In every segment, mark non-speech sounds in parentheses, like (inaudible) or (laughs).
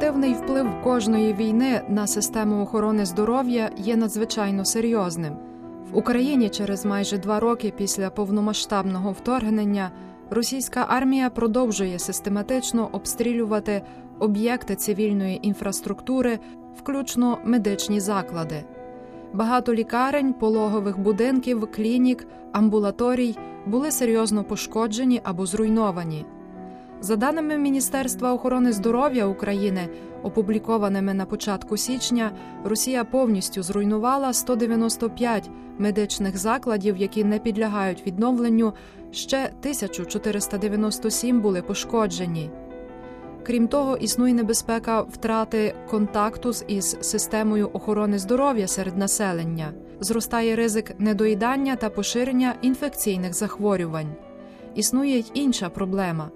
Негативний вплив кожної війни на систему охорони здоров'я є надзвичайно серйозним. В Україні через майже два роки після повномасштабного вторгнення російська армія продовжує систематично обстрілювати об'єкти цивільної інфраструктури, включно медичні заклади. Багато лікарень, пологових будинків, клінік, амбулаторій були серйозно пошкоджені або зруйновані. За даними Міністерства охорони здоров'я України, опублікованими на початку січня, Росія повністю зруйнувала 195 медичних закладів, які не підлягають відновленню. Ще 1497 були пошкоджені. Крім того, існує небезпека втрати контакту із системою охорони здоров'я серед населення, зростає ризик недоїдання та поширення інфекційних захворювань. Існує й інша проблема.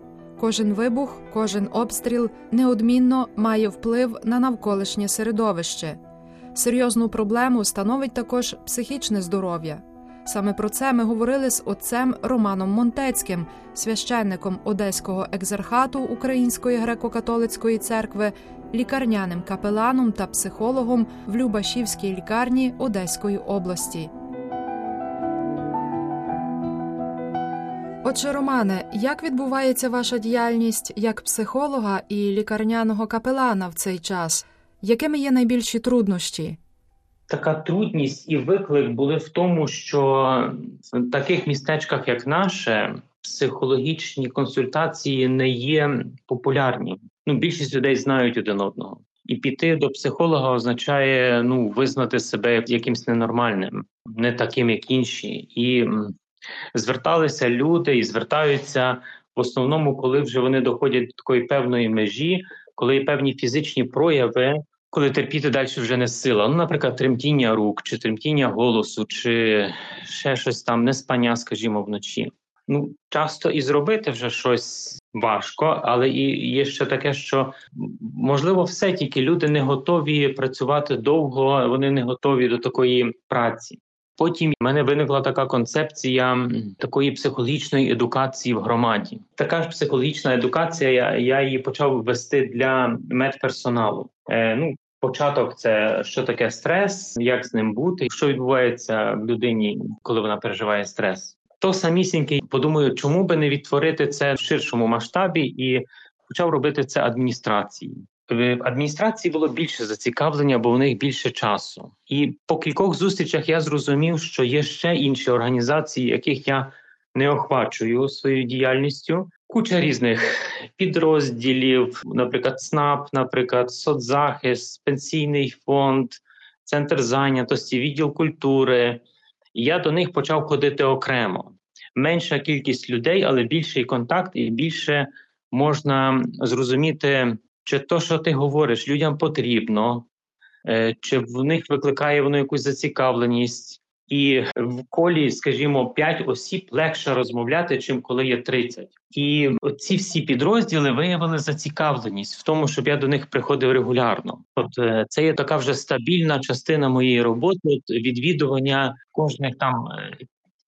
Кожен вибух, кожен обстріл неодмінно має вплив на навколишнє середовище. Серйозну проблему становить також психічне здоров'я. Саме про це ми говорили з отцем Романом Монтецьким, священником Одеського екзархату Української греко-католицької церкви, лікарняним капеланом та психологом в Любашівській лікарні Одеської області. Отже, Романе, як відбувається ваша діяльність як психолога і лікарняного капелана в цей час? Якими є найбільші труднощі? Така трудність і виклик були в тому, що в таких містечках, як наше, психологічні консультації не є популярні. Ну, більшість людей знають один одного, і піти до психолога означає ну визнати себе якимсь ненормальним, не таким, як інші, і зверталися люди і звертаються в основному, коли вже вони доходять до такої певної межі, коли є певні фізичні прояви. Коли терпіти далі вже не сила. Ну, наприклад, тремтіння рук, чи тремтіння голосу, чи ще щось там, неспання, скажімо, вночі. Ну, часто і зробити вже щось важко, але і є ще таке, що можливо все тільки люди не готові працювати довго, вони не готові до такої праці. Потім в мене виникла така концепція такої психологічної едукації в громаді. Така ж психологічна едукація. Я я її почав вести для медперсоналу. Е, Ну, початок це що таке стрес, як з ним бути, що відбувається в людині, коли вона переживає стрес. То самісінький подумаю, чому би не відтворити це в ширшому масштабі, і почав робити це адміністрації в адміністрації було більше зацікавлення, бо в них більше часу. І по кількох зустрічах я зрозумів, що є ще інші організації, яких я не охвачую своєю діяльністю. Куча різних підрозділів, наприклад, СНАП, наприклад, соцзахист, пенсійний фонд, центр зайнятості, відділ культури. Я до них почав ходити окремо. Менша кількість людей, але більший контакт, і більше можна зрозуміти чи то, що ти говориш, людям потрібно, е, чи в них викликає воно якусь зацікавленість, і в колі, скажімо, 5 осіб легше розмовляти, чим коли є 30. І ці всі підрозділи виявили зацікавленість в тому, щоб я до них приходив регулярно. От е, це є така вже стабільна частина моєї роботи. Відвідування кожних там. Е,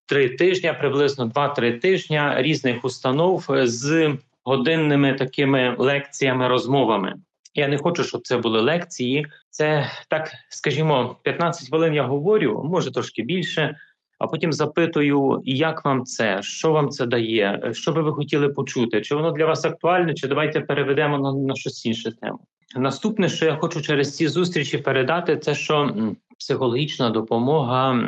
три тижні, приблизно два-три тижні різних установ з годинними такими лекціями, розмовами. Я не хочу, щоб це були лекції. Це так, скажімо, 15 хвилин я говорю, може трошки більше. А потім запитую, як вам це, що вам це дає, що би ви хотіли почути, чи воно для вас актуальне, чи давайте переведемо на, на щось інше тему. Наступне, що я хочу через ці зустрічі передати, це що психологічна допомога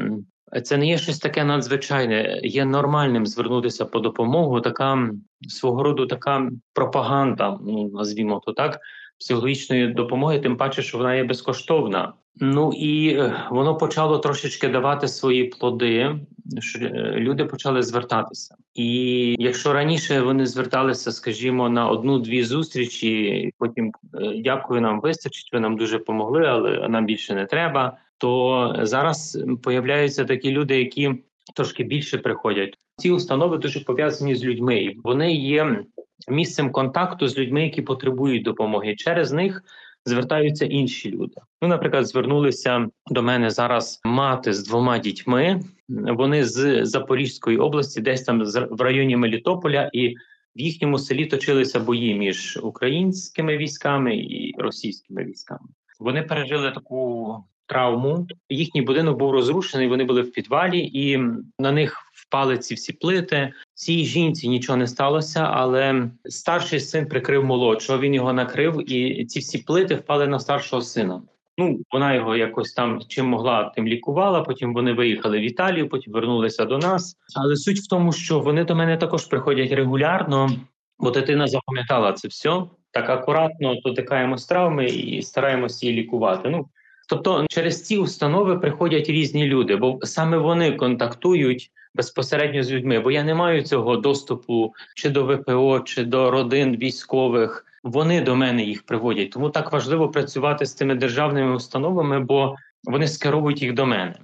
це не є щось таке надзвичайне. Є нормальним звернутися по допомогу. Така свого роду така пропаганда, ну назвімо то так, психологічної допомоги, тим паче, що вона є безкоштовна. Ну і е, воно почало трошечки давати свої плоди. що е, Люди почали звертатися, і якщо раніше вони зверталися, скажімо, на одну-дві зустрічі, потім е, дякую, нам вистачить. Ви нам дуже помогли, але нам більше не треба то зараз появляються такі люди, які трошки більше приходять. Ці установи дуже пов'язані з людьми. Вони є місцем контакту з людьми, які потребують допомоги. Через них звертаються інші люди. Ну, наприклад, звернулися до мене зараз мати з двома дітьми. Вони з Запорізької області, десь там в районі Мелітополя, і В їхньому селі точилися бої між українськими військами і російськими військами. Вони пережили таку травму. Їхній будинок був розрушений. Вони були в підвалі, і на них впали ці всі плити. Цій жінці нічого не сталося, але старший син прикрив молодшого. Він його накрив, і ці всі плити впали на старшого сина. Ну, вона його якось там чим могла, тим лікувала. Потім вони виїхали в Італію, потім вернулися до нас. Але суть в тому, що вони до мене також приходять регулярно, бо дитина запам'ятала це все. Так акуратно дотикаємо з травми і стараємося її лікувати. Ну тобто, через ці установи приходять різні люди, бо саме вони контактують безпосередньо з людьми. Бо я не маю цього доступу чи до ВПО, чи до родин військових. Вони до мене їх приводять. Тому так важливо працювати з цими державними установами, бо вони скеровують їх до мене.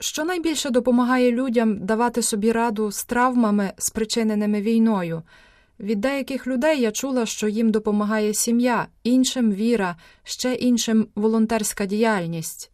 Що найбільше допомагає людям давати собі раду з травмами, спричиненими війною. Від деяких людей я чула, що їм допомагає сім'я, іншим віра, ще іншим волонтерська діяльність.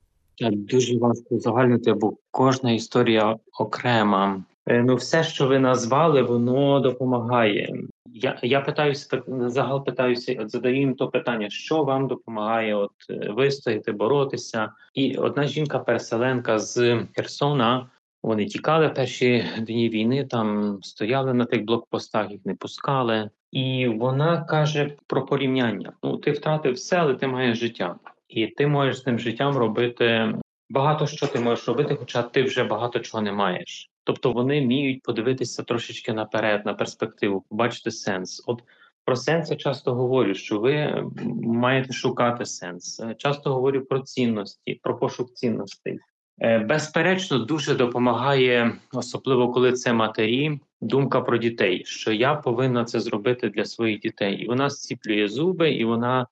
Дуже важко узагальнити, бо кожна історія окрема. Е, ну, все, що ви назвали, воно допомагає. Я я питаюся так загал питаюся, от задаю їм то питання, що вам допомагає от е, вистояти, боротися. І одна жінка-переселенка з Херсона. Вони тікали перші дні війни, там стояли на тих блокпостах, їх не пускали. І вона каже про порівняння: ну ти втратив все, але ти маєш життя, і ти можеш з тим життям робити багато що ти можеш робити, хоча ти вже багато чого не маєш. Тобто вони вміють подивитися трошечки наперед, на перспективу, побачити сенс. От про сенс я часто говорю, що ви маєте шукати сенс. Часто говорю про цінності, про пошук цінностей. Е, безперечно, дуже допомагає, особливо коли це матері, думка про дітей, що я повинна це зробити для своїх дітей, і вона зціплює зуби, і вона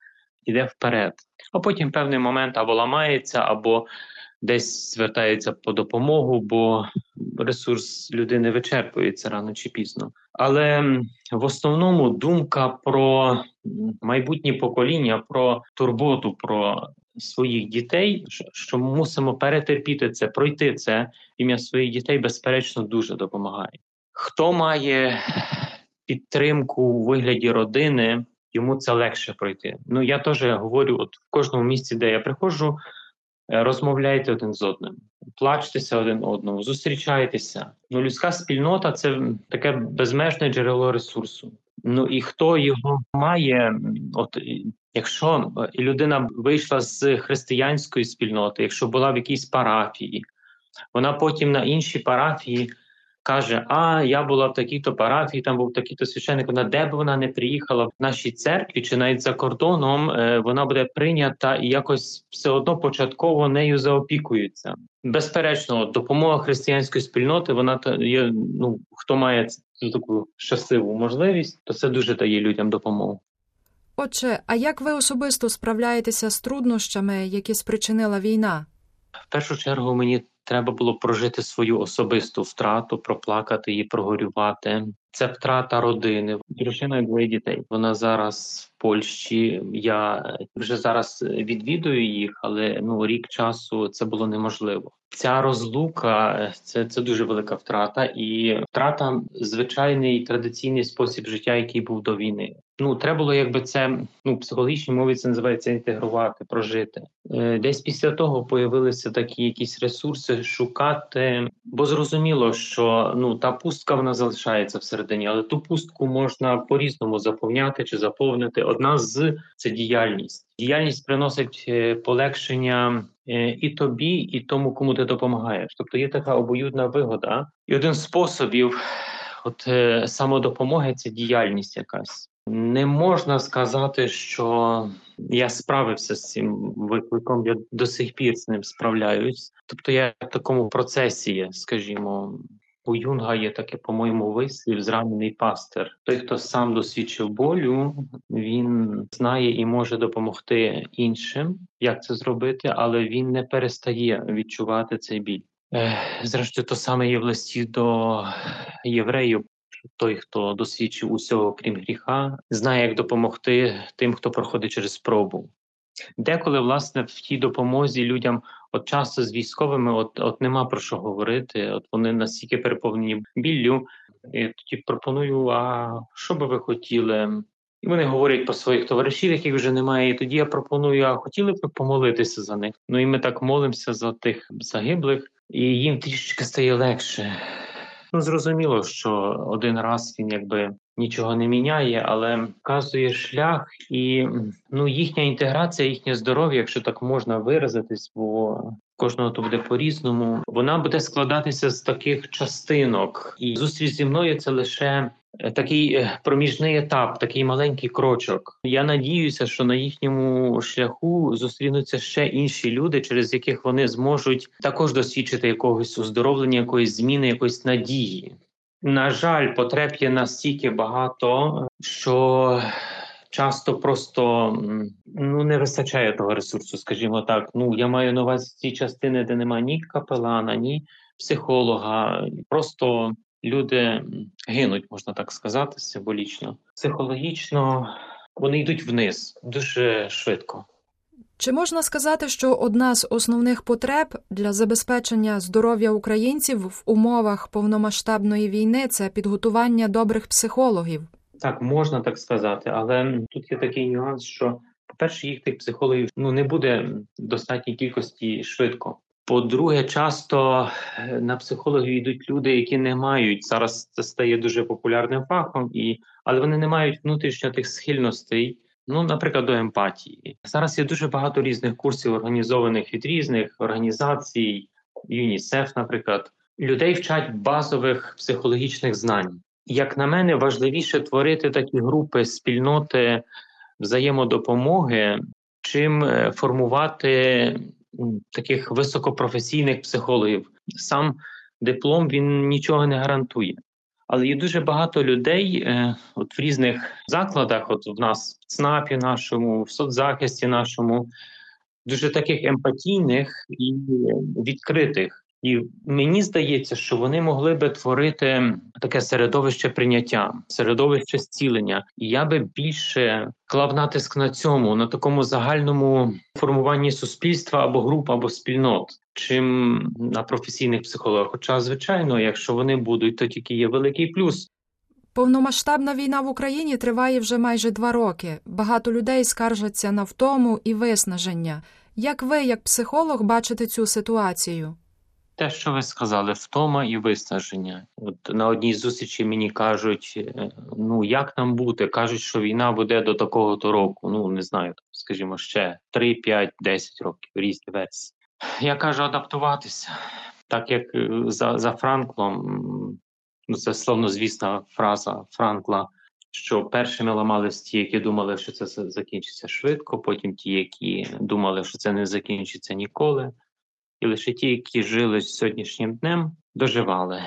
йде вперед. А потім певний момент або ламається, або десь звертається по допомогу, бо ресурс людини вичерпується рано чи пізно. Але в основному думка про майбутнє покоління, про турботу, про своїх дітей, що мусимо перетерпіти це, пройти це ім'я своїх дітей, безперечно, дуже допомагає. Хто має підтримку у вигляді родини, йому це легше пройти. Ну я теж говорю, от в кожному місці, де я приходжу. Е, розмовляйте один з одним, плачтеся один одному, зустрічайтеся. Ну, людська спільнота це таке безмежне джерело ресурсу. Ну і хто його має, от якщо е, людина вийшла з християнської спільноти, якщо була в якійсь парафії, вона потім на іншій парафії каже: А я була в такій-то парафії, там був такий-то священник. Вона де б вона не приїхала в нашій церкві чи навіть за кордоном, е, вона буде прийнята і якось все одно початково нею заопікуються. Безперечно, допомога християнської спільноти. Вона є. Ну хто має таку щасливу можливість, то це дуже дає людям допомогу. Отже, а як ви особисто справляєтеся з труднощами, які спричинила війна? В першу чергу мені треба було прожити свою особисту втрату, проплакати її, прогорювати. Це втрата родини, дружина і двоє дітей. Вона зараз в Польщі. Я вже зараз відвідую їх, але ну рік часу це було неможливо. Ця розлука це це дуже велика втрата, і втрата звичайний традиційний спосіб життя, який був до війни. Ну треба було, якби це ну психологічній мові це називається інтегрувати, прожити. Е, десь після того появилися такі якісь ресурси шукати, бо зрозуміло, що ну та пустка вона залишається всередині, але ту пустку можна по різному заповняти чи заповнити. Одна з це діяльність. Діяльність приносить е, полегшення е, і тобі, і тому, кому ти допомагаєш. Тобто є така обоюдна вигода, і один з способів, от самодопомоги, це діяльність якась. Не можна сказати, що я справився з цим викликом. Я до сих пір з ним справляюсь. Тобто, я в такому процесі є, скажімо, у Юнга є таке, по-моєму, вислів зранений пастир. Той, хто сам досвідчив болю, він знає і може допомогти іншим, як це зробити, але він не перестає відчувати цей біль. Зрештою, то саме є в листі до євреїв той, хто досвідчив усього, крім гріха, знає, як допомогти тим, хто проходить через спробу. Деколи, власне, в тій допомозі людям, от часто з військовими, от от нема про що говорити. От вони настільки переповнені біллю. І тоді пропоную: а що би ви хотіли? І вони говорять про своїх товаришів, яких вже немає. І тоді я пропоную, а хотіли б помолитися за них. Ну і ми так молимося за тих загиблих, і їм трішечки стає легше. Ну, зрозуміло, що один раз він якби нічого не міняє, але вказує шлях і ну їхня інтеграція, їхнє здоров'я, якщо так можна виразитись, бо кожного то буде по-різному. Вона буде складатися з таких частинок, і зустріч зі мною це лише. Е, такий е, проміжний етап, такий маленький крочок. Я надіюся, що на їхньому шляху зустрінуться ще інші люди, через яких вони зможуть також досвідчити якогось оздоровлення, якоїсь зміни, якоїсь надії. На жаль, потреб є настільки багато, що часто просто ну не вистачає того ресурсу, скажімо так. Ну я маю на увазі ці частини, де немає ні капелана, ні психолога, просто люди гинуть, можна так сказати, символічно. Психологічно вони йдуть вниз дуже швидко. Чи можна сказати, що одна з основних потреб для забезпечення здоров'я українців в умовах повномасштабної війни це підготування добрих психологів? Так, можна так сказати, але тут є такий нюанс, що, по-перше, їх тих психологів ну не буде достатньої кількості швидко. По-друге, часто е, на психологів йдуть люди, які не мають зараз. Це стає дуже популярним фахом, і але вони не мають внутрішньо тих схильностей. Ну, наприклад, до емпатії. Зараз є дуже багато різних курсів, організованих від різних організацій, ЮНІСЕФ, наприклад, людей вчать базових психологічних знань. Як на мене, важливіше творити такі групи спільноти взаємодопомоги, чим е, формувати таких високопрофесійних психологів. Сам диплом він нічого не гарантує. Але є дуже багато людей е, от в різних закладах, от в нас в ЦНАПі нашому, в соцзахисті нашому, дуже таких емпатійних і відкритих. І мені здається, що вони могли би творити таке середовище прийняття, середовище зцілення. І я би більше клав натиск на цьому, на такому загальному формуванні суспільства або груп, або спільнот, чим на професійних психологах. Хоча, звичайно, якщо вони будуть, то тільки є великий плюс. Повномасштабна війна в Україні триває вже майже два роки. Багато людей скаржаться на втому і виснаження. Як ви, як психолог, бачите цю ситуацію? Те, що ви сказали, втома і виснаження. От на одній зустрічі мені кажуть: е, ну як нам бути? кажуть, що війна буде до такого то року. Ну не знаю, скажімо, ще 3, 5, 10 років, різні версії. Я кажу, адаптуватися, так як е, за за Франклом, ну це словно звісна фраза Франкла. Що першими ламались ті, які думали, що це закінчиться швидко, потім ті, які думали, що це не закінчиться ніколи і лише ті, які жили сьогоднішнім днем, доживали,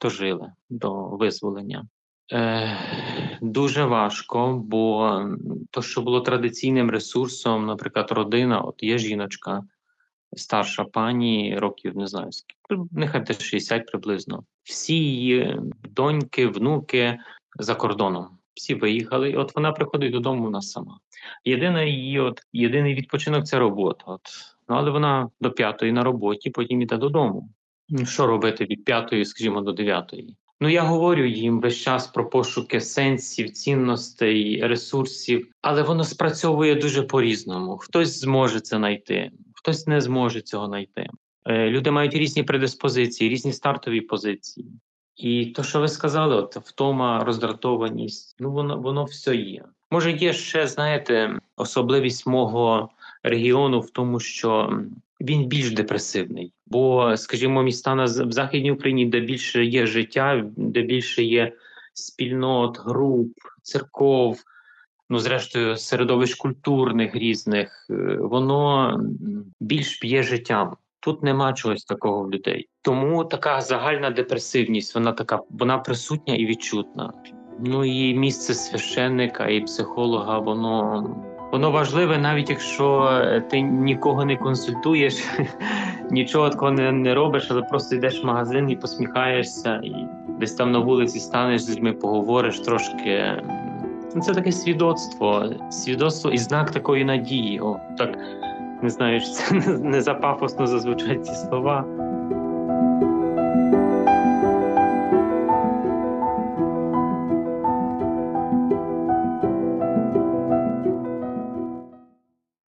дожили до визволення. Е, Дуже важко, бо то, що було традиційним ресурсом, наприклад, родина, от є жіночка, старша пані, років не знаю, нехай десь 60 приблизно. Всі її доньки, внуки за кордоном. Всі виїхали, і от вона приходить додому нас сама. Єдина її, от єдиний відпочинок це робота. От Ну, але вона до п'ятої на роботі, потім іде додому. Ну, що робити від п'ятої, скажімо, до дев'ятої? Ну я говорю їм весь час про пошуки сенсів, цінностей, ресурсів, але воно спрацьовує дуже по-різному. Хтось зможе це знайти, хтось не зможе цього знайти. Е, люди мають різні предиспозиції, різні стартові позиції. І то, що ви сказали, от втома, роздратованість, ну воно воно все є. Може, є ще, знаєте, особливість мого регіону в тому, що він більш депресивний. Бо, скажімо, міста на в західній Україні, де більше є життя, де більше є спільнот, груп, церков, ну зрештою, середовищ культурних різних, е, воно більш п'є життям. Тут нема чогось такого в людей. Тому така загальна депресивність, вона така, вона присутня і відчутна. Ну і місце священника і психолога, воно воно важливе, навіть якщо е, ти нікого не консультуєш, (laughs) нічого такого не, не робиш, але просто йдеш в магазин і посміхаєшся, і десь там на вулиці станеш з людьми, поговориш трошки. Ну, це таке свідоцтво, свідоцтво і знак такої надії. О, так не знаю, чи (laughs) це не запафосно зазвучать ці слова.